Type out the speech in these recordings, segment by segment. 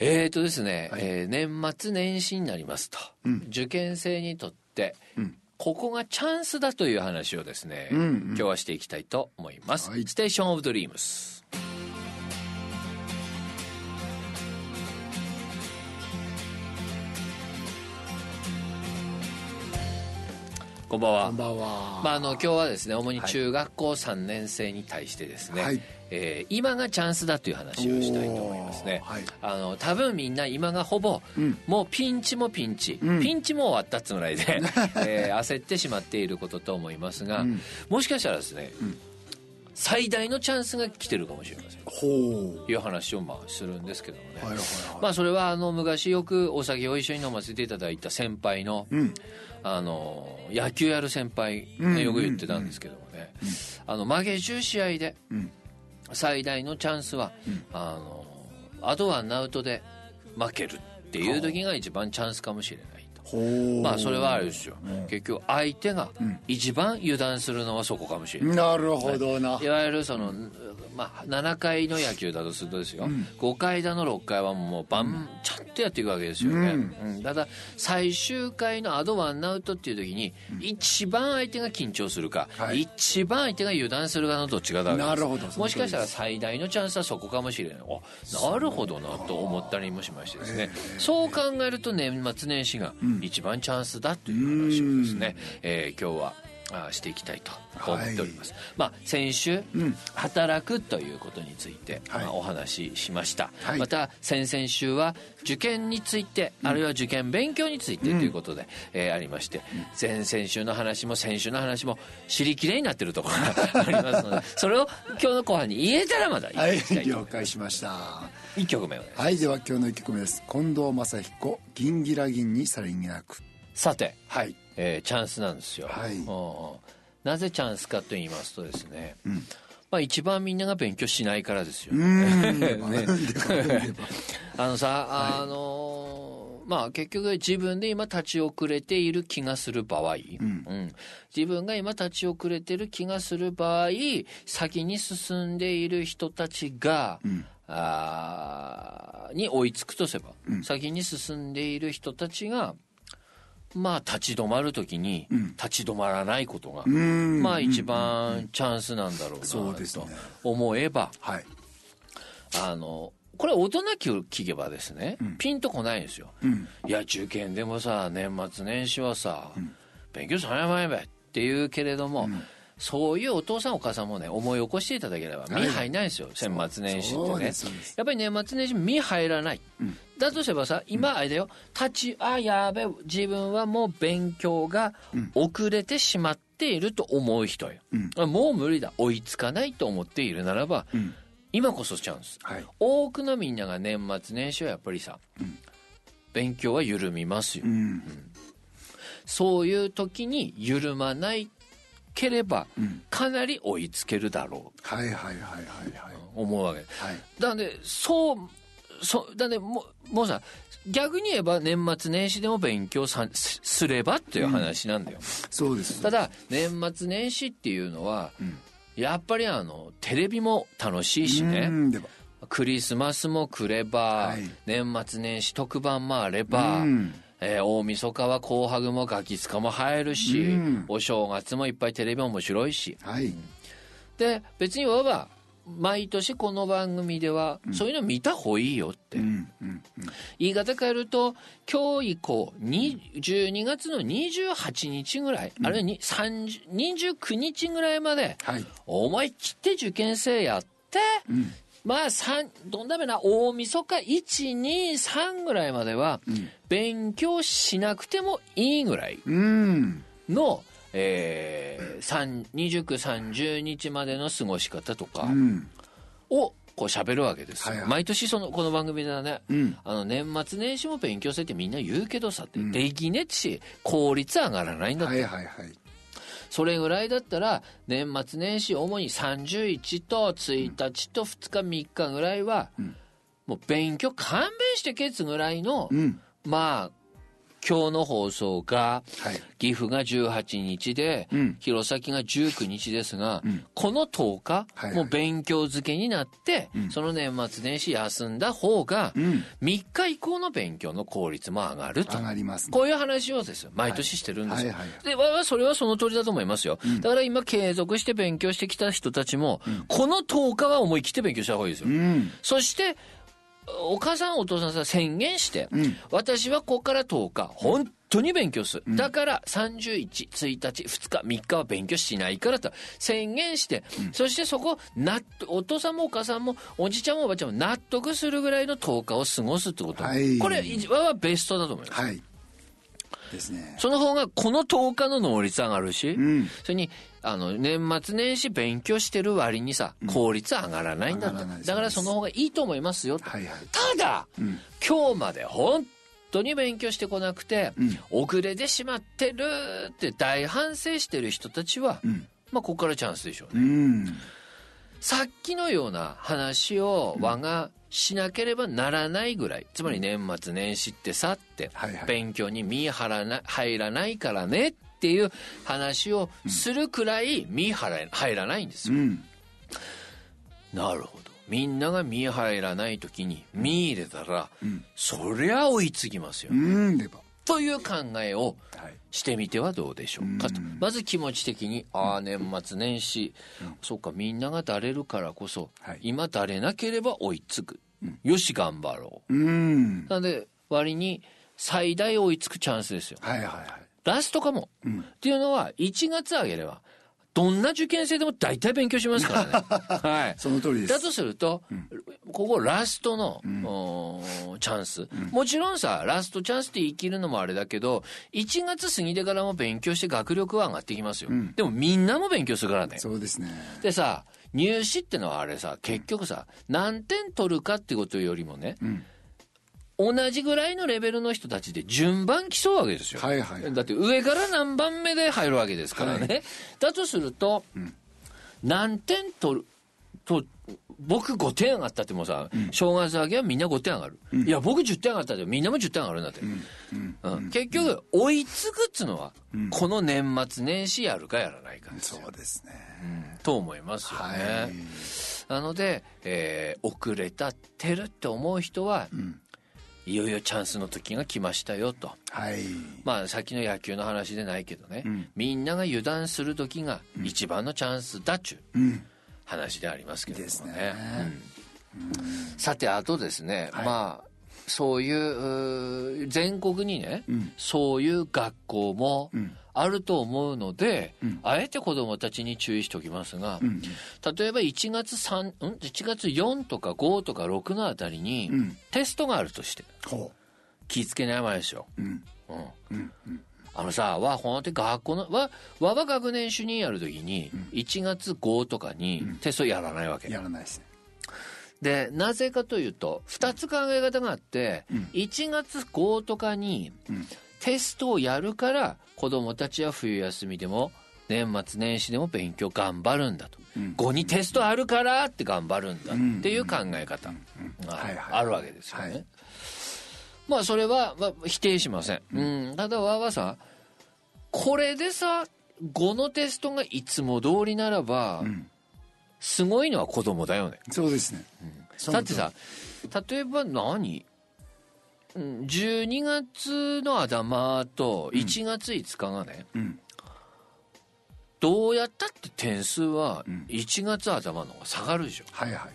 えーとですね、はい。えー年末年始になりますと、うん。受験生にとって、うん。ここがチャンスだという話をですね、うんうん。今日はしていきたいと思います。はい。ステーションオブドリームス。こんばんは。こんばんは。まあ、あの今日はですね主に中学校3年生に対してですね、はいえー今がチャンスだという話をしたいと思いますねはいあの多分みんな今がほぼ、うんもうピンチもピンチ、うんピンチも終わったっつうぐらいで、えー焦ってしまっていることと思いますが、うんもしかしたらですね、ん最大のチャンスが来てるかもしれませんほという話をまあするんですけどもね、う。はいはいはい。まあそれはあの昔よくお酒を一緒に飲ませていただいた先輩の、うん。あの野球やる先輩がよく言ってたんですけどもね、あの負け10試合でうん。最大のチャンスは、あのあとはナウトで負けるっていう時が一番チャンスかもしれない。まあそれはあれですよ、うん。結局相手がうん。一番油断するのはそこかもしれない、なるほどな。いわゆるその、まあ、7回の野球だとするとですよ、ん。5回だの6回はもうバン、ちゃんとやっていくわけですよね、うん。ただ最終回のアドワンアウトっていう時に、一番相手が緊張するか、はい。一番相手が油断するかのどっちかだなるほどもしかしたら最大のチャンスはそこかもしれない。あなるほどなと思ったりもしましてですね。そう考えると年末年始が一番チャンスだという話をですね、えー今日はあしていきたいと思っております、まあ先週、うん。働くということについて、はい。まあ、お話ししました、はい。また先々週は受験について、あるいは受験勉強についてということで、えーありまして前々週の話も先週の話も尻切れになってるところが ありますのでそれを今日の後半に言えたらまだはいいきたいと了解しました。1曲目はい、では今日の一曲目です。近藤正彦、銀ギラ銀にさりげなく。さて、はい。えーチャンスなんですよ、はい。うんなぜチャンスかと言いますとですね、ん。まあ、一番みんなが勉強しないからですよ。う ね。あのさ、あのーまあ結局自分で今立ち遅れている気がする場合、うん。自分が今立ち遅れてる気がする場合先に進んでいる人たちが、あーに追いつくとすれば、先に進んでいる人たちがまあ立ち止まるときに立ち止まらないことが、んまあ一番チャンスなんだろうなとそうですね思えば、はい。あの、これ大人聞けばですね、ピンとこないんですよ。うん。いや、受験でもさ、年末年始はさ、勉強されまえばって言うけれども、そういうお父さんお母さんもね、思い起こしていただければ、はい。身入んないですよ、年末年始ってね。やっぱり年末年始身入らない。だとすればさ、今あれだよ、立ち、あ、やべえ、自分はもう勉強が遅れてしまっていると思う人よ。もう無理だ、追いつかないと思っているならば、ん。今こそチャンス。はい。多くのみんなが年末年始はやっぱりさ、勉強は緩みますよ、うん。そういう時に緩まないければ、ん。かなり追いつけるだろう。はいはいはいはいはい。と思うわけ。はい。だからねそうそうだねもうもうさ逆に言えば年末年始でも勉強さすすればっていう話なんだよ、そうです。ただ年末年始っていうのは、やっぱりあのテレビも楽しいしね、クリスマスも来れば、はい。年末年始特番もあれば、うんえー大晦日は紅白もガキ使も入るし、うん。お正月もいっぱいテレビ面白いし。はい。で別にいわば毎年この番組では、そういうの見た方がいいよって、うんうん言い方変えると今日以降に12月の28日ぐらい、あるいはに30 29日ぐらいまではい。思い切って受験生やって、んまあ三どんだめな大晦日123ぐらいまでは勉強しなくてもいいぐらいうん。の、えー、3 2930日までの過ごし方とかうん。をこう喋るわけですよ、はいはい毎年そのこの番組ではね、うんあの年末年始も勉強せってみんな言うけどさって、できねえし効率上がらないんだって、はいはいはい。それぐらいだったら年末年始主に31と1日と2日3日ぐらいは、もう勉強勘弁してけつぐらいの、うん。まあ今日の放送が、はい。岐阜が18日で、うん。弘前が19日ですが、この10日、はいはい。もう勉強漬けになって、その年末年始休んだ方が、ん。3日以降の勉強の効率も上がると。上。がりますね。こういう話をですよ、毎年してるんですよ。はいはいはい。で、わわそれはその通りだと思いますよ。だから今継続して勉強してきた人たちも、この10日は思い切って勉強した方がいいですよ。うん。そして、お母さんお父さんさ宣言して、私はここから10日、本当に勉強する。だから31、1日、2日、3日は勉強しないからと宣言して、そしてそこ、納得お父さんもお母さんもおじちゃんもおばちゃんも納得するぐらいの10日を過ごすってこと。はいこれはベストだと思います。はいですね。その方がこの10日の能率上がるし、ん。それにあの年末年始勉強してる割にさ、効率上がらないんだと上がらないだからその方がいいと思いますよと、はいはい。ただ、今日まで本当に勉強してこなくて、遅れてしまってるって大反省してる人たちは、まあここからチャンスでしょうね。うん。さっきのような話を我がしなければならないぐらい、つまり年末年始ってさって勉強に身張らな入らないからねっていう話をするくらい身張ら入らないんですよ。うん。なるほど。みんなが身入らない時に身入れたら、そりゃ追いつきますよ。うんでばという考えをはいしてみてはどうでしょうかと。まず気持ち的に、ああ、年末年始、そっか、みんながだれるからこそ、はい今だれなければ追いつく。よし、頑張ろう。うんなので、割に最大追いつくチャンスですよ。はいはいはいラストかも。っていうのは、1月あげれば、どんな受験生でも大体勉強しますからね。はい。その通りですだとすると、ここラストの、おーチャンス、もちろんさ、ラストチャンスって言い切るのもあれだけど、1月過ぎてからも勉強して学力は上がってきますよ。でもみんなも勉強するからね。そうですねでさ、入試ってのはあれさ、結局さ、何点取るかってことよりもね、同じぐらいのレベルの人たちで順番競うわけですよ。はいはい。だって上から何番目で入るわけですからね。だとすると、何点取ると、僕5点上がったってもさ、正月明けはみんな5点上がる。いや、僕10点上がったってみんなも10点上がるんだって。うん。結局、追いつくっつのは、この年末年始やるかやらないか。そうですね。と思いますよね。はい。なので、えー遅れたってるって思う人は、いよいよチャンスの時が来ましたよと。はい。まあ、さっきの野球の話でないけどね、みんなが油断する時が一番のチャンスだっちゅううん。話でありますけれどもね。うん。さて、あとですね、はい。まあ、そういう全国にね、そういう学校もあると思うので、あえて子どもたちに注意しておきますが、例えば1月3、ん ?1 月4とか5とか6のあたりにん。テストがあるとして、ほ気ぃつけないまいですよ。ううん。うん。あのさ、わ、ほんと学校の、わ、わは学年主任やるときに、1月5とかにテストやらないわけ。やらないですねで、なぜかというと、2つ考え方があって、1月5とかにテストをやるから、子供たちは冬休みでも、年末年始でも勉強頑張るんだと。5にテストあるからって頑張るんだっていう考え方があるわけですよね。はい。まあそれは、まあ、否定しません。うん、ただわはさ、これでさ、5のテストがいつも通りならば、すごいのは子供だよね。そうですね。そのだってさ、例えば何？うん12月の頭と1月5日がね、ん。どうやったって点数は1月頭の方が下がるでしょ。はいはい。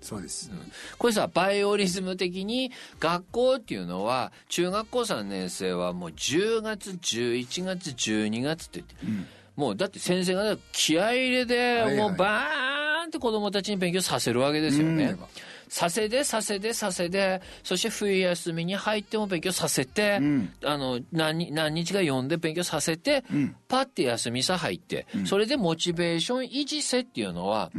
そうです。これさ、バイオリズム的に学校っていうのは、中学校3年生はもう10月、11月、12月って言って、もうだって先生が気合い入れで、はいもうバーンって子供たちに勉強させるわけですよね。うん。させで、させで、させで、そして冬休みに入っても勉強させて、あの、何、何日か読んで勉強させて、パッて休みさ入って、それでモチベーション維持せっていうのは、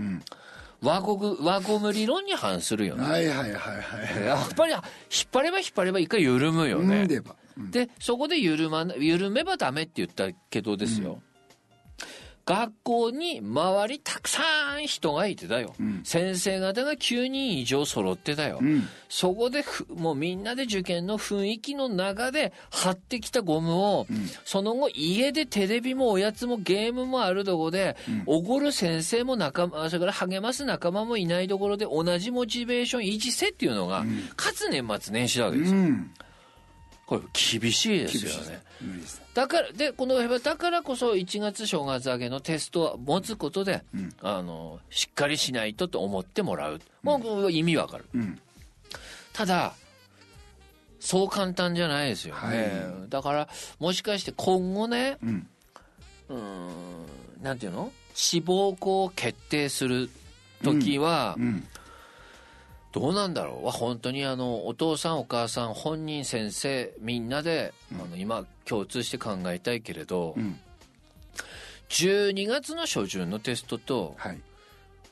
輪ゴム、輪ゴム理論に反するよね。はいはいはいはいやっぱり引っ張れば引っ張れば一回緩むよね。うんでそこで緩まな、緩めばダメって言ったけどですよ。学校に周りたくさん人がいてだよ、先生方が9人以上揃ってたよ、そこでもうみんなで受験の雰囲気の中で貼ってきたゴムを、その後家でテレビもおやつもゲームもあるとこで、おごる先生も仲間それから励ます仲間もいないところで同じモチベーション維持せっていうのが、かつ年末年始なわけですよ、これ厳しいですよね。だからでこのだからこそ1月正月明けのテストを持つことで、うん、あのしっかりしないとと思ってもらう、もう意味わかる、うん、ただそう簡単じゃないですよね、はい、だからもしかして今後ねうん。なんていうの？志望校を決定する時は、うんどうなんだろう？本当にあのお父さんお母さん本人先生みんなで、うん、あの今共通して考えたいけれど、うん、12月の初旬のテストと、はい、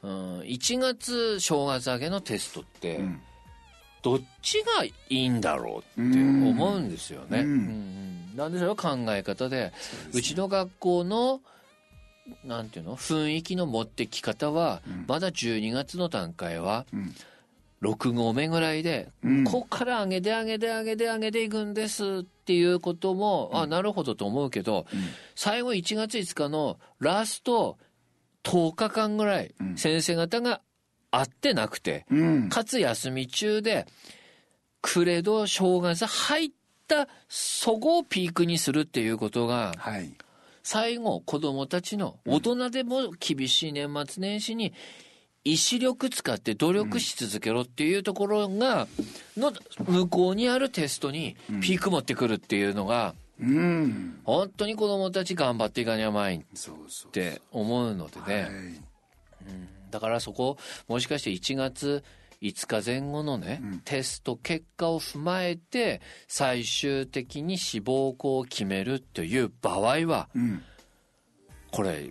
うん、1月正月明けのテストって、うん、どっちがいいんだろうって思うんですよね。うん、うん、なんでしょう考え方で、ね、うちの学校のなんていうの？雰囲気の持ってき方は、まだ12月の段階は、6合目ぐらいで、うん、ここから上げて上げて上げて上げていくんですっていうことも、うん、あなるほどと思うけど、うん、最後1月5日のラスト10日間ぐらい、先生方が会ってなくて、かつ休み中でクレド正月入ったそこをピークにするっていうことが、はい、最後子供たちの大人でも厳しい年末年始に意志力使って努力し続けろっていうところが、の向こうにあるテストにピーク持ってくるっていうのが、うん、本当に子供たち頑張っていかにゃまいって思うのでね、うん、だからそこもしかして1月5日前後のね、うん、テスト結果を踏まえて最終的に志望校を決めるという場合は、うん、これ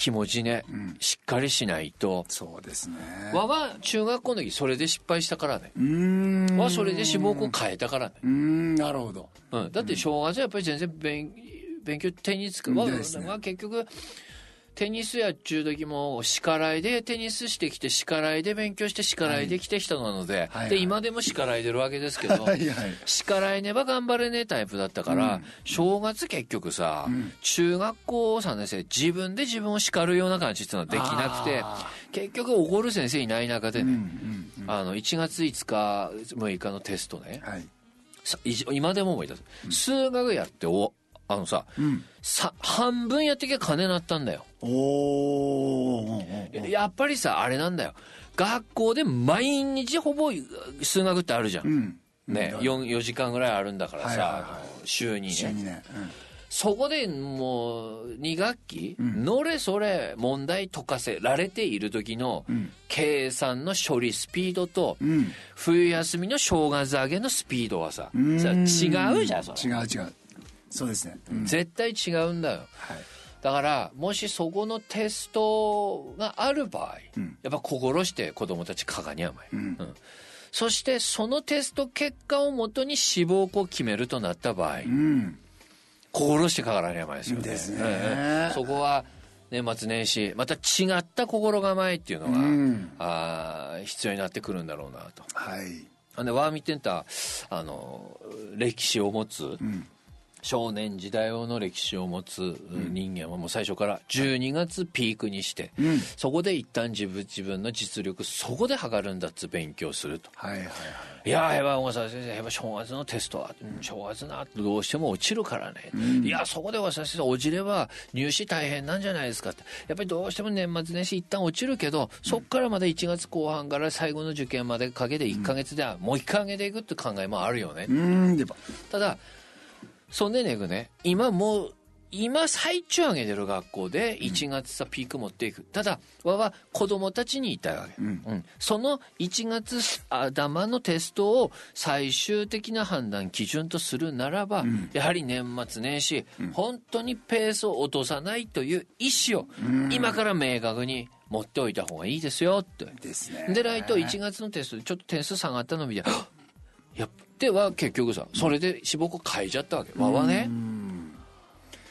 気持ちね、うん、しっかりしないと。そうですね。わは中学校の時それで失敗したからね。うん。はそれで志望校変えたからね。うんなるほど、うん、だって正月はやっぱり全然勉勉強手につく、わ、ね、結局テニスやっちゅう時も、叱らいでテニスしてきて、叱らいで勉強して、叱らいで来て人なので、はい、で、今でも叱らいでるわけですけど、はいはい、叱らいねば頑張れねえタイプだったから、うん、正月結局さ、うん、中学校3年生、自分で自分を叱るような感じっていうのはできなくて、結局怒る先生いない中でね、うんうんうん、あの、1月5日、6日のテストね、はい。今でも思い出す。数学やってお、あのさ、うん、さ半分やってきゃ金なったんだよ。おやっぱりさあれなんだよ。学校で毎日ほぼ数学ってあるじゃん、うん、ね 4, 4時間ぐらいあるんだからさ、はいはいはい、週にね。週にね、うん。そこでもう2学期、うん、のれそれ問題解かせられている時の計算の処理スピードと、うん、冬休みの正月上げのスピードはさ、違うじゃんそれ違う違う。そうですね、うん、絶対違うんだよ、はい、だからもしそこのテストがある場合、うん、やっぱ心して子供たちかがに甘い、うん、うん、そしてそのテスト結果をもとに志望校を決めるとなった場合、心してかからに甘いですよね。ですね、そこは年末年始また違った心構えっていうのが、うん、あ必要になってくるんだろうなと。はい、あのワーミテンタあの歴史を持つ、うん少年時代の歴史を持つ人間はもう最初から12月ピークにして、うん、そこで一旦自分自分の実力そこで測るんだっつ勉強すると。はいはいはい。いややっぱ小笠先生やっぱ正月のテストは、うん、正月などうしても落ちるからね、うん、いやそこで小笠先生落ちれば入試大変なんじゃないですかって。やっぱりどうしても年末年始一旦落ちるけどそこからまだ1月後半から最後の受験までかけて1か月ではもう1回上げていくって考えもあるよね。ただそんでねぐね、今もう、今最中上げてる学校で1月さピーク持っていく。ただ、わは子供たちに言いたいわけ。うん、うん、その1月頭のテストを最終的な判断基準とするならば、うん、やはり年末年始、うん、本当にペースを落とさないという意思を今から明確に持っておいた方がいいですよって。ですね。でないと1月のテストでちょっと点数下がったの見て、やっでは結局さそれで志望校変えちゃったわけ。わはね。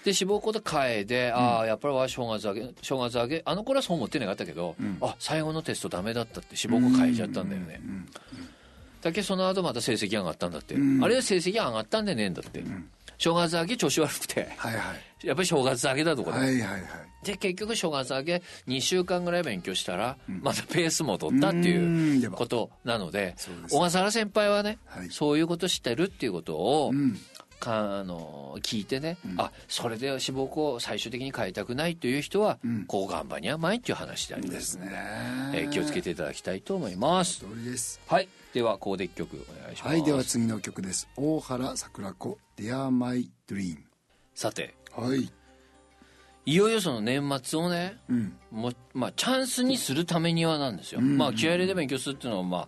でで志望校で変えで、ああやっぱりは正月明け正月明けあの頃はそう思ってなかったけど、あ最後のテストダメだったって志望校変えちゃったんだよね、だけどその後また成績上がったんだって、あれは成績上がったんでねえんだって、正月明け調子悪くて。はいはい。やっぱり正月明けだとこだ、はいはいはい。で結局正月明け2週間ぐらい勉強したら、またペース戻ったってうんいでもうことなので小笠原先輩はね、はい。そういうこと知ってるっていうことを、うん。かあの聞いてね、あそれで志望校を最終的に変えたくないという人は、こう頑張りに甘いっていう話でありま、ですすね。えー気をつけていただきたいと思います。はい。ではコーデッ曲お願いします。はい。では次の曲です。大原桜子 Dear My Dream. さて。はい。いよいよその年末をね、うん。もうまあ、チャンスにするためにはなんですよ、まあ、気合い入れて勉強するっていうのは、まあ、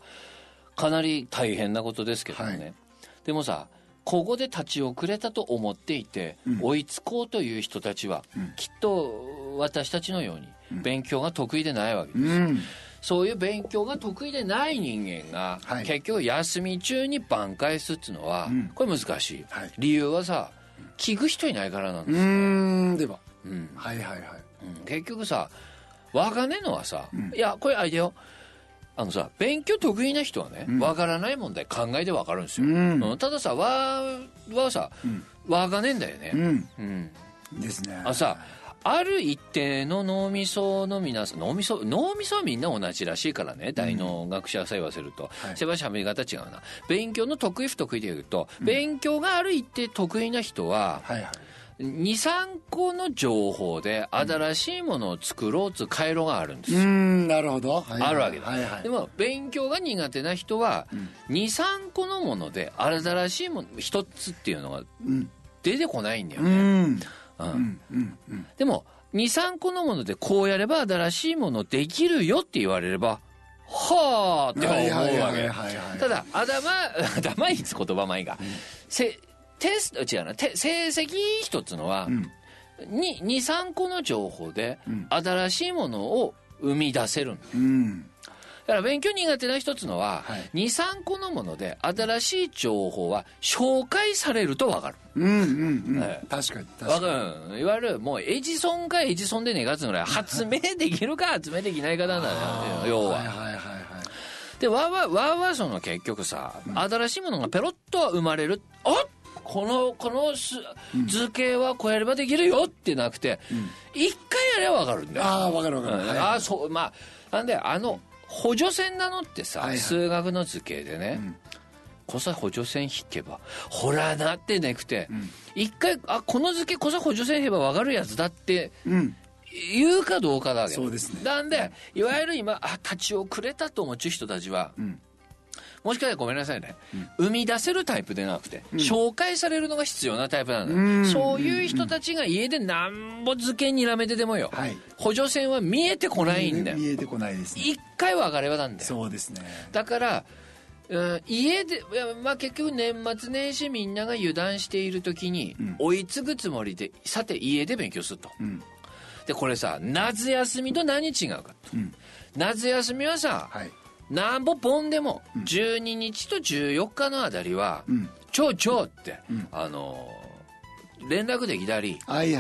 かなり大変なことですけどもね、はい。でもさここで立ち遅れたと思っていて、追いつこうという人たちは、きっと私たちのように勉強が得意でないわけです、うんそういう勉強が得意でない人間が、はい。結局休み中に挽回するっていうのは、これ難しい、はい。理由はさ聞く人いないからなんです。うーんではうん。はいはいはい。うん。結局さ分かんねえのはさ、いやこれあれだよ。あのさ勉強得意な人はね、分からない問題考えて分かるんですよ、うん。うん。たださわはさ、分かんねえんだよね、うん。うん。ですね。あさある一定の脳みその皆さん脳みそ脳みそはみんな同じらしいからね大脳学者さえ言わせると、はい。せばしゃべり方違うな。勉強の得意不得意で言うと、勉強がある一定得意な人は、はいはい。23個の情報で新しいものを作ろうという回路があるんです。よ、うーんなるほど、はいはい。あるわけだ、はいはい。でも勉強が苦手な人は、23個のもので新しいもの一つっていうのがうん。出てこないんだよね、うんうんうんうんうんでも23個のものでこうやれば新しいものできるよって言われればはあって思うわけ。ただ頭 頭いいつ言葉前が、せテスト違うな。て成績一つのは、に23個の情報で新しいものを生み出せるうん。だから勉強苦手な一つのは、はい。23個のもので新しい情報は紹介されると分かる。うんうんうん。はい確かに確わかかる。いわゆるもうエジソンかエジソンでねえかっつうぐらい。発明できるか発明できないかなんだよ要は。はいはいはいはい。でわーわーわーわーその結局さ、新しいものがペロッとは生まれる。あこのこのす図形はこうやればできるよってなくて一、回やればわかるん。だよああわかるわかる、うんはいあそうまあなんであの補助線なのってさ、はいはい。数学の図形でね、こさ補助線引けばほらなってなくて、一回あこの図形こさ補助線引けば分かるやつだってうん。言うかどうかだけそうですね。なんでいわゆる今あ立ち遅れたと思う人たちは、んもしかしたらごめんなさいね、生み出せるタイプでなくて、紹介されるのが必要なタイプなんだ、うん。そういう人たちが家でなんぼ図形にらめてでもよ、はい。補助線は見えてこないんだよ。見えてこないですね。一回は上がればなんだよ。そうですね。だから、うん、家で、まあ、結局年末年始みんなが油断している時に追いつぐつもりでさて家で勉強すると、ん。でこれさ夏休みと何違うかと、ん。夏休みはさ、はいなんぼ本でも12日と14日のあたりはん「ちょうちょう」って、あの連絡できたり、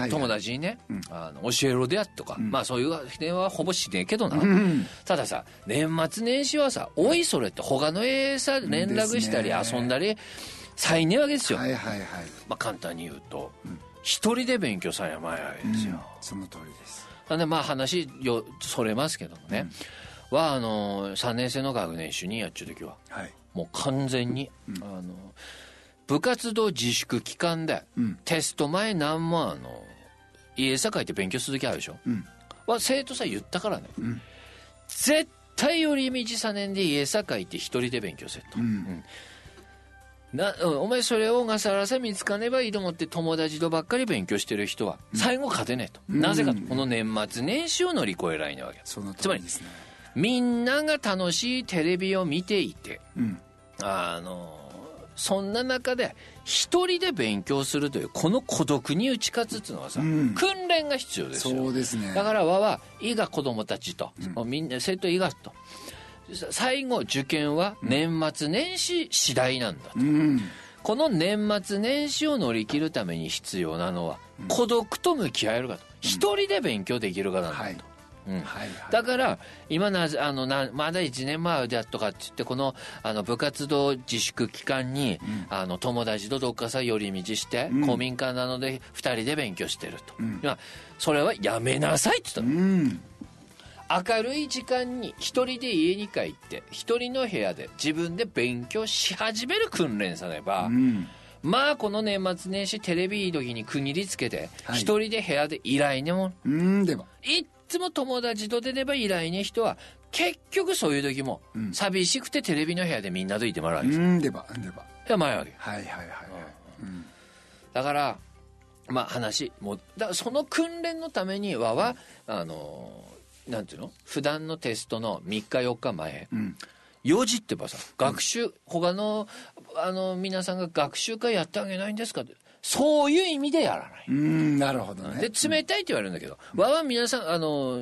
友達にね、あの教えろでやとか、まあそういう電話はほぼしねえけどな、ん。たださ年末年始はさおいそれって他の絵さ連絡したり遊んだり才ねえわけですよ、はいはいはい。まあ簡単に言うと一人で勉強されないわけですよ、その通りです。なんでまあ話よそれますけどもね、はあの3年生の学年主任やっちゅう時ははい。もう完全に、あの部活動自粛期間で、ん。テスト前何もあの家さ書いて勉強する時あるでしょ、ん。は生徒さん言ったからね、絶対寄り道さねんで家さ書いて一人で勉強せと、ん。なうんお前それをがさらさ見つかねばいいと思って友達とばっかり勉強してる人は最後勝てねえと、なぜかと。この年末年始を乗り越えられないわけ。そのつまりですねみんなが楽しいテレビを見ていてうん。あのそんな中で一人で勉強するというこの孤独に打ち勝つっていうのはさ、ん。訓練が必要ですよ。そうですね。だからわはいいが子供たちと、みんな生徒いいがと最後受験は年末年始次第なんだと、うん。この年末年始を乗り切るために必要なのは、孤独と向き合えるかと一人で勉強できるかなんだと、はいうん。はいはい。だから今なぜあのなまだ1年前だとかって言ってこのあの部活動自粛期間に、あの友達とどっかさ寄り道して、ん。公民館なので2人で勉強してると、ん。いやそれはやめなさいって言ったの、うん。明るい時間に一人で家に帰って一人の部屋で自分で勉強し始める訓練されば、うん。まあこの年末年始テレビいい時に区切りつけてはい。一人で部屋で依頼にもうんではいっつも友達と出れば依頼に人は結局そういう時もうん。寂しくてテレビの部屋でみんなといてもらうわけ。ですうんでばでば。やばいわけは。いはいはいはい。うん。だからまあ話もうだその訓練のためにははあのなんていうの？普段のテストの3日4日前。うん。4時ってばさ学習、他のあの皆さんが学習会やってあげないんですかってそういう意味でやらない。うんなるほどね。で冷たいって言われるんだけど、わは皆さんあの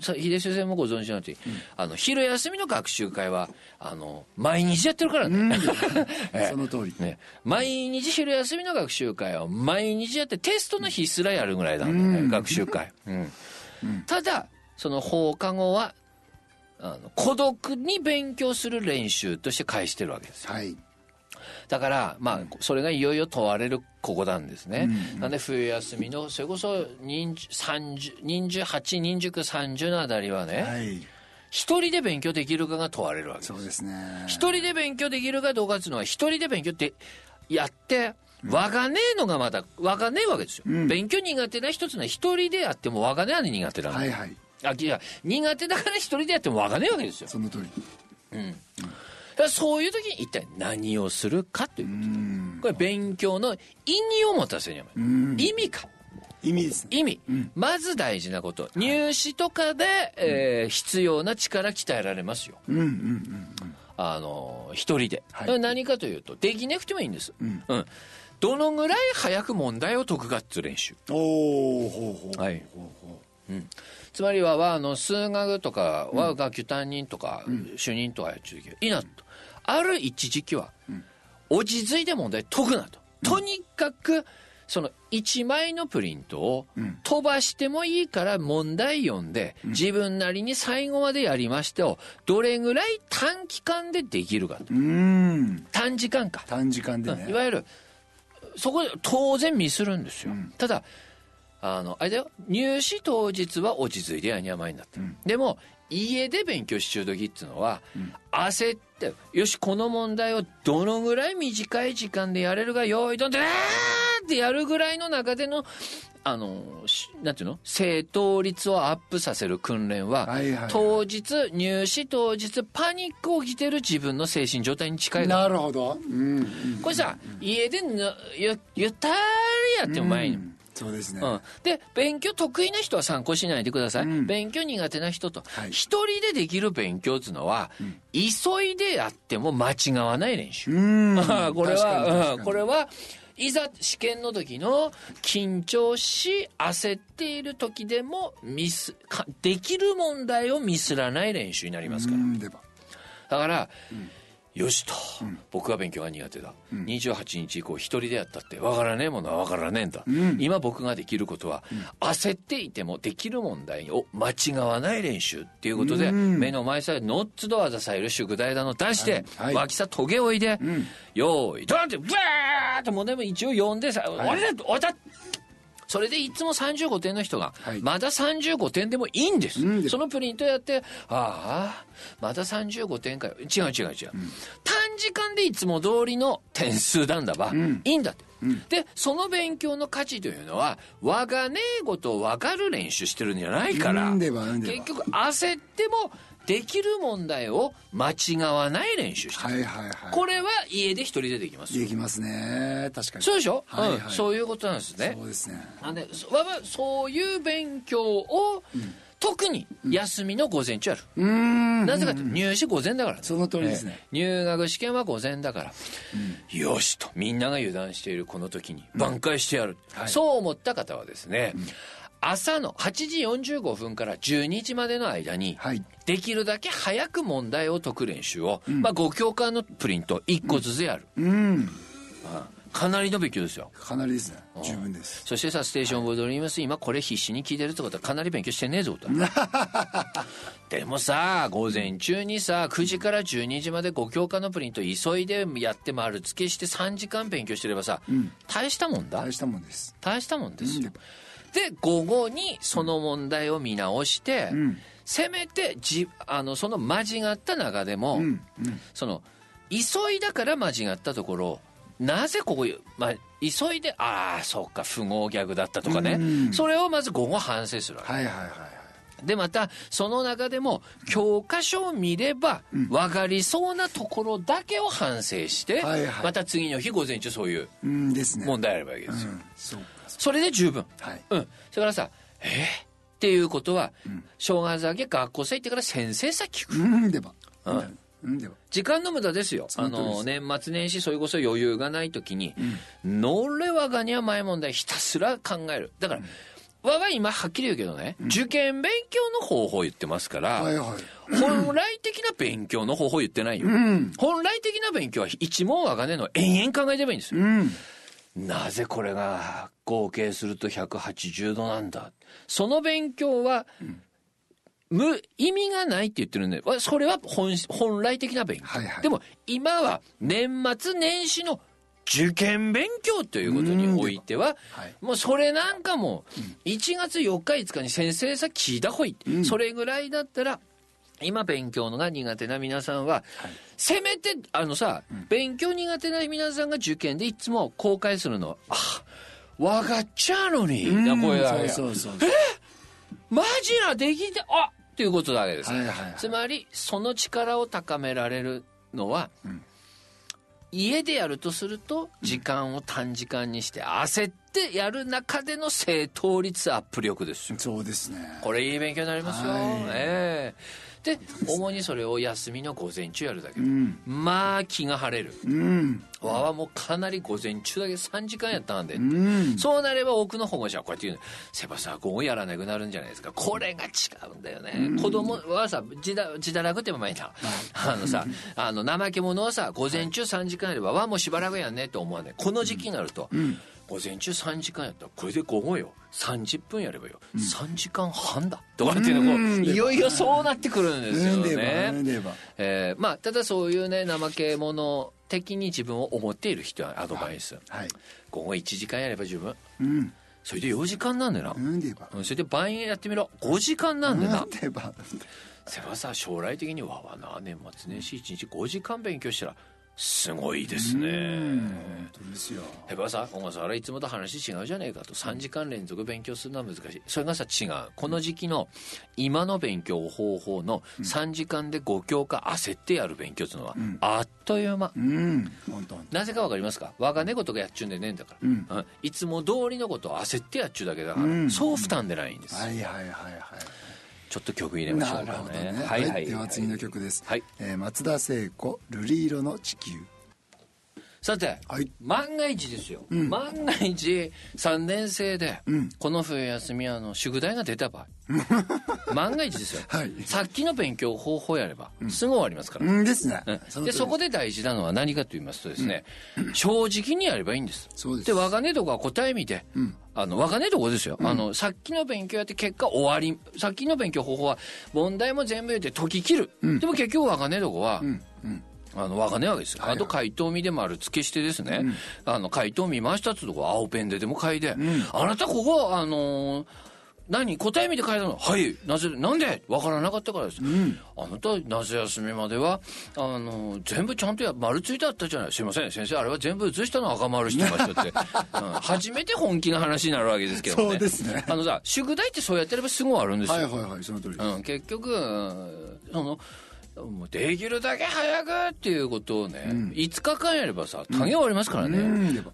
さ秀先生もご存知のとおり、あの昼休みの学習会はあの毎日やってるからね,、ええ。その通り。ね。毎日昼休みの学習会は毎日やってテストの日すらやるぐらいなんだよね、学習会、うん。ただその放課後はあの孤独に勉強する練習として返してるわけですよ。はいだから、まあ、それがいよいよ問われるここなんですね。うんなんで、冬休みの、それこそ、人数、30、人数8、人塾30のあたりはね、はい一人で勉強できるかが問われるわけです。そうですね一人で勉強できるかどうかっていうのは、一人で勉強ってやって、わがねえのがまた、わがねえわけですよ。うん勉強苦手な一つのは一人でやってもわがねえは苦手なんだ。はいはいあ、いや、苦手だから一人でやってもわがねえわけですよ。その通りうん。だからそういう時に一体何をするかといううこと。ん。これ勉強の意義を持たせるうん。意味か。意味ですね。意味、うん。まず大事なこと。入試とかで、えー必要な力鍛えられますよ。うんうんうんあの一人で、はい。何かというとできなくてもいいんです、うん。うん、どのぐらい早く問題を解くかっていう練習。おおほうほう。はい。ほうほつまりははあの数学とかは学級担任とか、主任とかやっちゅうけどい。いなとある一時期は、落ち着いて問題解くなと、とにかくその1枚のプリントをうん。飛ばしてもいいから問題読んで、自分なりに最後までやりましてをどれぐらい短期間でできるかと。短時間か、短時間でうん。いねわゆるそこで当然ミスるんですよ、うん。ただあのあれだよ。入試当日は落ち着いてやにゃまいになった、うん。でも家で勉強しちゅう時っていうのは、ん。焦ってよしこの問題をどのぐらい短い時間でやれるかよいどんでーってやるぐらいの中でのあのしなんていうの？正答率をアップさせる訓練は、はいはいはい。当日入試当日パニック起きてる自分の精神状態に近いなるほど。うんうん。これさ、家でぬゆゆったりやっても前に、うんそうですね。うん、で勉強得意な人は参考しないでください、うん。勉強苦手な人と。はい。一、人でできる勉強っていうのは、急いでやっても間違わない練習、うん。これはうん。これはいざ試験の時の緊張し焦っている時でもミスかできる問題をミスらない練習になりますから、だから、よしと、僕は勉強が苦手だ、28日以降一人でやったって分からねえものは分からねえんだ、ん今僕ができることは、焦っていてもできる問題を間違わない練習っていうことで、うん。目の前さえノッツドアザさえる宿題だの出して、はいはい。脇さトゲおいで、ん。よーいドンってブワーって問題も一応読んでさ、俺だ俺だそれでいつも35点の人が、はい。まだ35点でもいいんです、うん。そのプリントやってああまだ35点かよ。違う違う違う、短時間でいつも通りの点数なんだば、ん。いいんだって、ん。でその勉強の価値というのは我がねえことを分かる練習してるんじゃないから。結局焦ってもできる問題を間違わない練習してる、はいはいはいこれは家で一人でできますよ。できますね。確かに。そうでしょ、はいはい。うん、そういうことなんですね。そうですね。なんでそわわそういう勉強を、特に休みの午前中やる、うん。なぜかというと入試午前だからね。その通りですね。ええ。入学試験は午前だから、よしとみんなが油断しているこの時に挽回してやる、はい。そう思った方はですね、朝の8時45分から12時までの間に、はい。できるだけ早く問題を解く練習を、まあ、5教科のプリント1個ずつやる、うん。かなりの勉強ですよ。かなりですね。十分です。そしてさステーションオブドリームス今これ必死に聞いてるってことはかなり勉強してねえぞと。でもさ午前中にさ9時から12時まで5教科のプリント急いでやって丸付けして3時間勉強してればさ、大したもんだ。大したもんです。大したもんですよ、で午後にその問題を見直して、ん。せめてじあのその間違った中でも、うんうん。その急いだから間違ったところなぜここ、まあ、急いでああそうか不合ギャグだったとかね、うんそれをまず午後反省するわけ。はいはいはいはい。でまたその中でも教科書を見れば分かりそうなところだけを反省して、はいはいまた次の日午前中そういう問題あればいいわけですよ、うんそれで十分。うはい。うん。それからさ、えー？っていうことは、正月明け学校生行ってから先生さ聞く。うんでばうん。時間の無駄ですよ。あその年末年始、それこそ余裕がない時に、のれわがには前問題ひたすら考える。だから、我が今はっきり言うけどね、受験勉強の方法言ってますから、はいはい。本来的な勉強の方法言ってないよ。うん。本来的な勉強は一問わがねの延々考えてればいいんですよ。うんなぜこれが合計すると180度なんだ？その勉強は、無意味がないって言ってるんでわそれは本本来的な勉強、はいはい。でも今は年末年始の受験勉強ということにおいては、はいもうそれなんかも1月4日5日に先生さ聞いたほい、それぐらいだったら今勉強のが苦手な皆さんは、せめてあのさ、勉強苦手な皆さんが受験でいつも公開するの。はあ分かっちゃうのに、うん。なこれだけ。そうそうそうマジなできてあ！っていうことだけです、はいはいはいつまりその力を高められるのは、家でやるとすると時間を短時間にして焦ってやる中での正答率アップ力ですよ。そうですね。これいい勉強になりますよ、はい。ええで主にそれを休みの午前中やるだけ、うん。まあ気が晴れる。うん。わはもうかなり午前中だけ3時間やったんで、うん。そうなれば多くの保護者はこうやって言うの。せばさ午後やらなくなるんじゃないですか。これが違うんだよね、子供はさ自堕落ってまい。なあのさあの怠け者はさ午前中3時間やればわもうしばらくやんねって思わない。この時期になると、午前中3時間やったらこれで午後よ。30分やればよ、3時間半だ。とかっていうのこううん。いよいよそうなってくるんですよね。えーまあただそういうね怠け者的に自分を思っている人はアドバイス、はい午後1時間やれば十分うん。それで4時間なん。だよな、それで晩やってみろ5時間なん。だよなうん。でばせばさ将来的にわわな年末年始1日5時間勉強したらすごいですね。本当ですよ。へばさ小笠原いつもと話違うじゃねえかと。3時間連続勉強するのは難しい。それがさ違う。この時期の今の勉強方法の3時間で5教科焦ってやる勉強っていうのはあっという間。うん。本当本なぜかわかりますか？我が猫とかやっちゅうんでねえんだから、うん。うん。いつも通りのことを焦ってやっちゅうだけだから、うん。そう負担でないんです、はいはいはいはいちょっと曲入れましょうかなるほどね。ねはい。では次の曲です。はい。えー松田聖子「瑠璃色の地球。さて、はい。万が一ですよ、ん。万が一3年生で、ん。この冬休みあの宿題が出た場合。万が一ですよ、はい。さっきの勉強方法やればすぐ終わりますから、うんですね。うん。でそこでで大事なのは何かと言いますとですね、正直にやればいいんです。そうです。で我がねとこは答え見て、あの我がねとこですよ、あのさっきの勉強やって結果終わりさっきの勉強方法は問題も全部言って解き切る、でも結局我がねとこは、うん。うん。あの、わかんないわけですよ。あと回答見で丸付けしてですね、あの、回答見ましたってとこ青ペンででも書いて、あなたここ、あのー何答え見て書いたの？はい。なぜ、なんで？わからなかったからです。あなた、夏休みまでは、あのー全部ちゃんとや、丸ついてあったじゃない。すいません、先生、あれは全部写したの赤丸してましたって。うん、初めて本気の話になるわけですけどね。そうですね。あのさ、宿題ってそうやってればすぐ終わるんですよ。はいはいはい。その通りです。うん、結局うんそのもうできるだけ早くっていうことをね、5日間やればさ単終わりますからね、うん。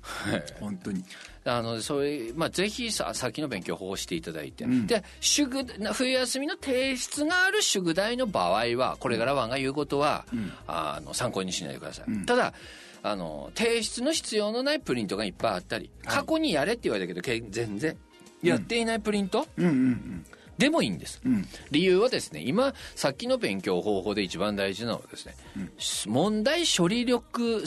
本当にあのそれ、まあ、ぜひさ先の勉強法をしていただいて、で宿冬休みの提出がある宿題の場合はこれからワンが言うことは、あの参考にしないでください、ただあの提出の必要のないプリントがいっぱいあったり過去にやれって言われたけどけ全然やっていないプリント、うんうんうんでもいいんです、理由はですね今さっきの勉強方法で一番大事なのはですね、問題処理力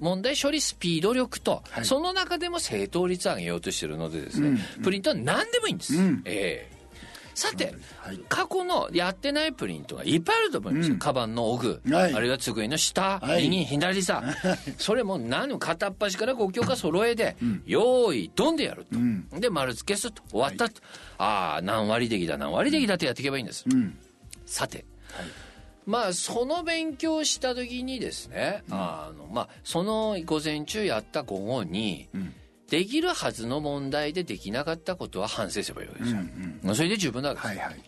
問題処理スピード力と、はい。その中でも正答率を上げようとしてるのでですね、プリントは何でもいいんです、ええさて、はい。過去のやってないプリントがいっぱいあると思いますよ、カバンの奥、はい。あるいは机の下、はい。右左さ。それも何の片っ端から5教科揃えで、用意ドンでやると、で丸付けすると。終わったと、ああ何割的だ何割的だってやっていけばいいんです、さて、まあその勉強した時にですね、あのまあその午前中やった午後に、できるはずの問題でできなかったことは反省すればいいわけですよ、まあそれで十分なわけです、はいはい。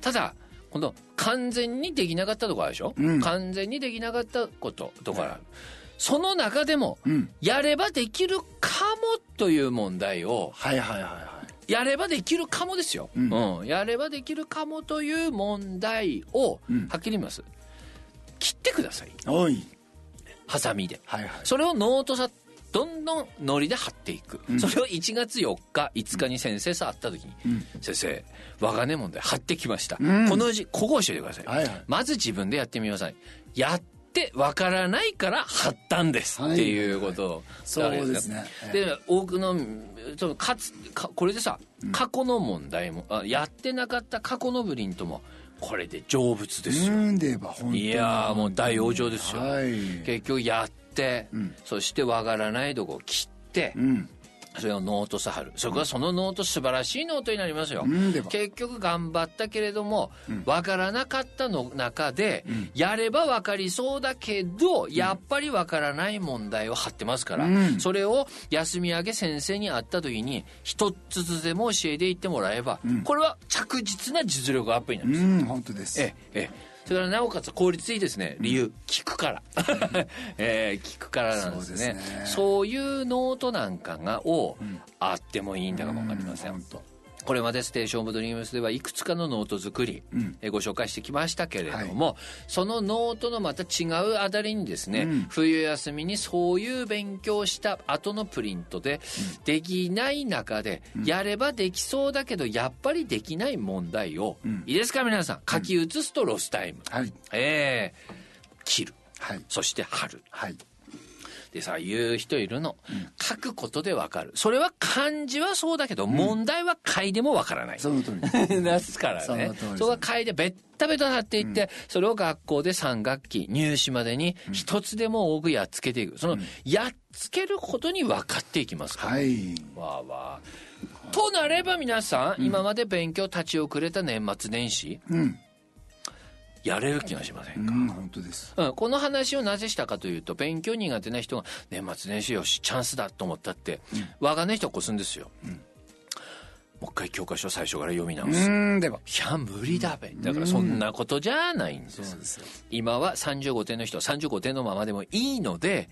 ただこの完全にできなかったところあるでしょ、完全にできなかったこととか。ある、その中でも、やればできるかもという問題をはいはいはいはい。やればできるかもですよ、うん。やればできるかもという問題を、はっきり言います。切ってください。おい。ハサミで。はいはい。それをノートさどんどんノリで貼っていく、それを1月4日5日に先生さ会った時に、先生我がね問題貼ってきました、この字ここを教えてください、はいはい。まず自分でやってみなさい。やってわからないから貼ったんですっていうこと。をそうですね。で多くのかつかこれでさ過去の問題もあやってなかった過去のプリントもこれで成仏ですよ、いやーもう大往生ですよ、はい。結局やって、そしてわからないとこを切って、うん。それをノートさ貼る。それからそのノート素晴らしいノートになりますよ、うん結局頑張ったけれども、わからなかったの中で、やればわかりそうだけど、やっぱりわからない問題を貼ってますから、うん。それを休み明け先生に会った時に一つずつでも教えていってもらえば、これは着実な実力アップになるんです。うん本当です。ええええそれからなおかつ効率いいですね。理由、聞くから、ええ聞くからなんですね。そういうノートなんかがを、あってもいいんだかもわかりません、本当これまでステーション・オブ・ドリームスではいくつかのノート作り、えご紹介してきましたけれども、そのノートのまた違うあたりにですね、冬休みにそういう勉強した後のプリントで、できない中で、やればできそうだけどやっぱりできない問題を、いいですか皆さん？書き写すとロスタイム、はい。ええ切る。はい。そして貼る。はいでさ言う人いるの、書くことでわかる。それは漢字はそうだけど、問題は書いてもわからない。その通り。ですからね。その通り。ですそこは書いてべったべた貼っていって、それを学校で3学期入試までに一つでも多くやっつけていく。そのやっつけることに分かっていきますか。ら、はい。わーわーとなれば皆さん、今まで勉強立ち遅れた年末年始うんやれる気がしませんか、うん本当です。うん、この話をなぜしたかというと勉強苦手な人が年末年始よしチャンスだと思ったって、我がね人はこすんですよ、もう一回教科書最初から読み直す、うんでも。いや無理だべ。だからそんなことじゃないんです,、今は35点の人は35点のままでもいいので、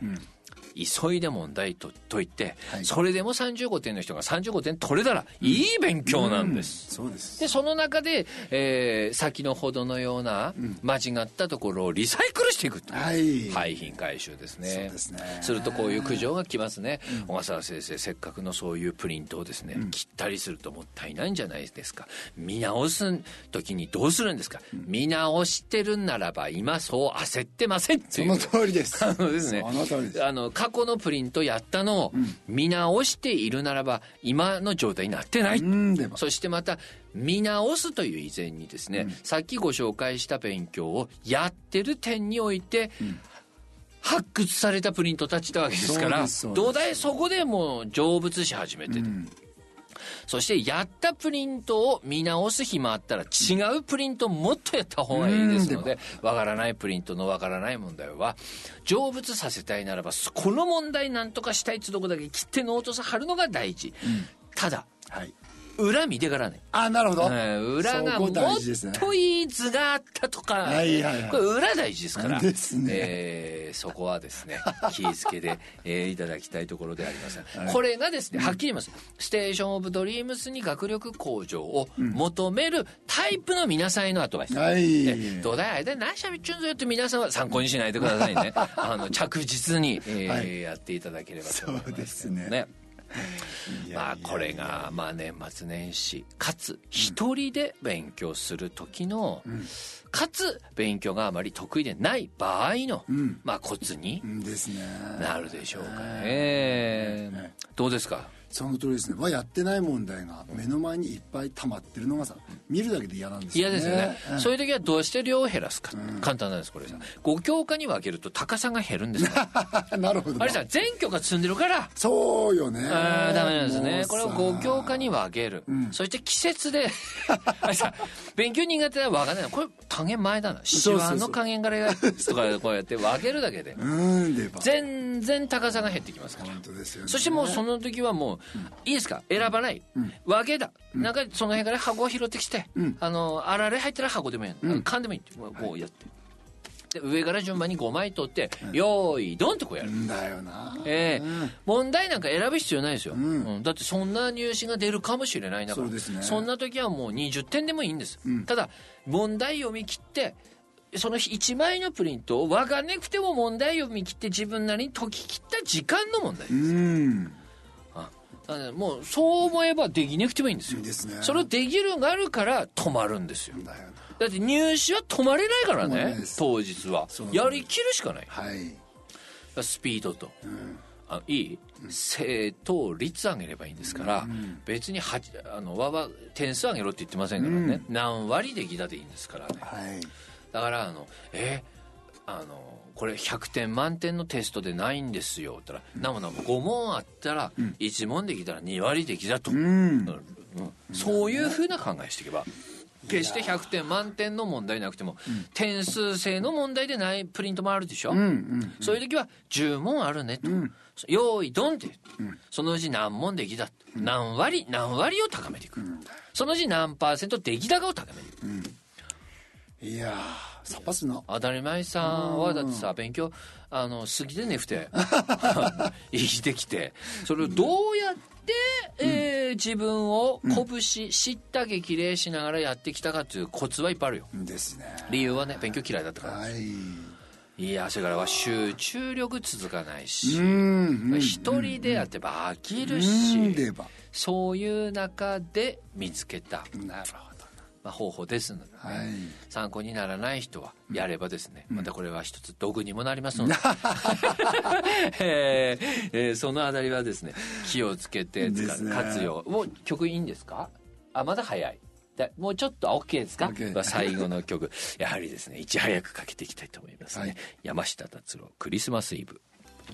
急いで問題と解いて、はい。それでも35点の人が35点取れたらいい勉強なんです、そうです。でその中で、えー先のほどのような間違ったところをリサイクルしていくというはい。廃品回収ですね。そうですね。するとこういう苦情が来ますね、小笠原先生せっかくのそういうプリントをですね、切ったりするともったいないんじゃないですか。見直す時にどうするんですか、見直してるならば今そう焦ってませんっていう。その通りです。あのですねその通りです。あの過去のプリントやったのを見直しているならば今の状態になってない、そしてまた見直すという以前にですね、さっきご紹介した勉強をやってる点において、発掘されたプリントたちなわけですから土台そこでもう成仏し始めてる、そしてやったプリントを見直す暇あったら違うプリントもっとやった方がいいですのでわからないプリントのわからない問題は成仏させたいならばこの問題なんとかしたいっつうとこだけ切ってノートさ貼るのが大事、ただはい裏見てからね。あなるほど。えー裏がもっといい図があったとか、はいはいはい。これ裏大事ですから。ですね。えーそこはですね 気ぃつけて、えーいただきたいところであります、これがですねはっきり言います。ステーション・オブ・ドリームスに学力向上を求めるタイプの皆さんへのアドバイス、はい。え土台間で何しゃべっちゅうんぞよって皆さんは参考にしないでくださいね。あの着実に、えーはい。やっていただければと思いますそうですねまあこれがまあ年末年始。かつ一人で勉強する時の、かつ勉強があまり得意でない場合の、まあコツになるでしょうかね、どうですか？その通りですね。はやってない問題が目の前にいっぱい溜まってるのがさ見るだけで嫌なんですよね。嫌ですよね、そういう時はどうして量を減らすか、簡単なんですこれさ5教科に分けると高さが減るんですよ。なるほど。あれさ全教科積んでるから。そうよね。あーダメなんですね。これをもう5教科に分ける、そして季節で。あれさ勉強苦手なら分かんない。のこれ加減前だな。手腕の加減からやとかこうやって分けるだけで。全然高さが減ってきますから。本当ですよね。そしてもうその時はもう、いいですか？選ばない、分けだ、なんかその辺から箱を拾ってきて、あのあられ入ったら箱でもいい、缶でもいいってこうやって、で上から順番に5枚取って、用意ドンってこうやる、んだよな。ええ。問題なんか選ぶ必要ないですよ、うん。だってそんな入試が出るかもしれないんだからそうですね。そんな時はもう20点でもいいんです、ただ問題読み切ってその1枚のプリントを分かんなくても問題読み切って自分なりに解き切った時間の問題うん。あだからもうそう思えばできなくてもいいんですよ。いいですね。それをできるがあるから止まるんですよ。だよな。だって入試は止まれないからね当日は。やりきるしかない。はい。スピードと、あいい。正答率上げればいいんですから、別にはちあのわわ点数上げろって言ってませんからね、何割できたでいいんですからね。はい。だからあのえあのこれ100点満点のテストでないんですよ。って言ったら、なもなも5問あったら1問できたら2割できたと、うん。うん。そういうふうな考えしていけば決して100点満点の問題なくても、点数制の問題でないプリントもあるでしょ、うんうんそういう時は10問あるねと、用意ドンって、そのうち何問できた、何割？何割を高めていく、そのうち何パーセント出来高を高めていく、いやーさっぱすな。当たり前さんはだってさ勉強あの過ぎてねふて。生きてきて。それをどうやって、えー自分を鼓舞し知った激励しながらやってきたかっていうコツはいっぱいあるよ。ですね。理由はね勉強嫌いだったから。はい。いやそれからは集中力続かないしうん一人でやってば飽きるうんしそういう中で見つけた、なるほまあ、方法ですので、ね。どはい。参考にならない人はやればですね、またこれは一つ道具にもなりますので、えーえーそのあたりはですね気をつけて使うね。活用もう曲いいんですか？あまだ早い。でもうちょっと OK ですか、OK まあ最後の曲。やはりですねいち早くかけていきたいと思いますね、はい。山下達郎クリスマスイブ。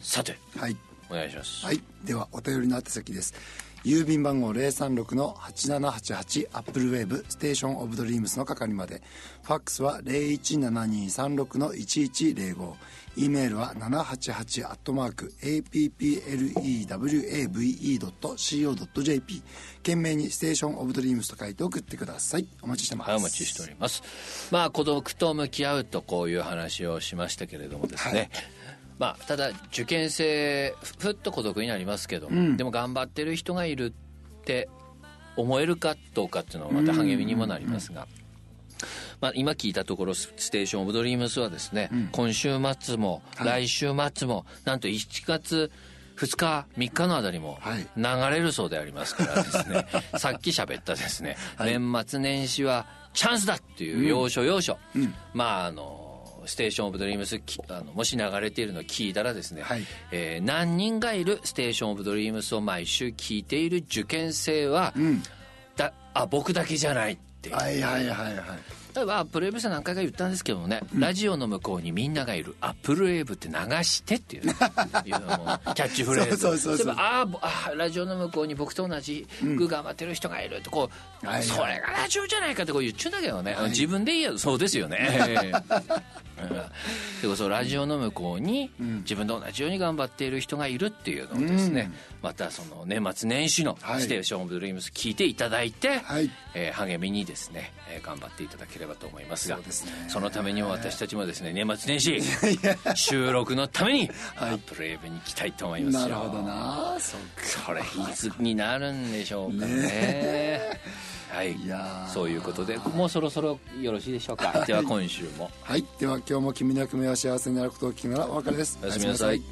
さてはい。お願いします、はい。ではお便りの宛先です郵便番号036の8788アップルウェーブステーションオブドリームスの係まで。ファックスは017236の1105 e メールは788アットマーク applewave.co.jp 件名にステーションオブドリームスと書いて送ってください。お待ちしてます。はい、お待ちしております。まあ、孤独と向き合うとこういう話をしましたけれどもですね。はいまあ、ただ受験生ふふっと孤独になりますけど、でも頑張ってる人がいるって思えるかどうかっていうのはまた励みにもなりますが、まあ、今聞いたところスステーション・オブ・ドリームスはですね、今週末も来週末もなんと1月2日3日のあたりもはい。流れるそうでありますからですね、さっき喋ったですね、年末年始はチャンスだっていう要所要所、まああのステーション・オブ・ドリームスきあのもし流れているのを聞いたらですね、はい。えー何人がいるステーション・オブ・ドリームスを毎週聞いている受験生は、だあ僕だけじゃないっていう。はいはいはいはい例えばアップルウェーブさん何回か言ったんですけどもね、ラジオの向こうにみんながいるアップルウェーブって流してっていう。いうのもキャッチフレーズ。そうそうそうそう。ああーラジオの向こうに僕と同じく頑張ってる人がいるとこう、はいはい。それがラジオじゃないかってこう言っちゃうんだけどね、自分で言えばそうですよね。うん。でこそラジオの向こうに自分と同じように頑張っている人がいるっていうのをですね、またその年末年始のはい。ステーション・オブ・ドリームス聞いていただいて、はい。えー励みにですね、えー頑張っていただければと思いますがそのためにも私たちもですね年末年始収録のためにアップルウェーブに行きたいと思いますよ。なるほどな。そっそれいつになるんでしょうかね。はい。いやー。そういうことでもうそろそろよろしいでしょうか。では今週も。はい。では今日も君の役目は幸せになることを聞きながらお別れです。おやすみなさい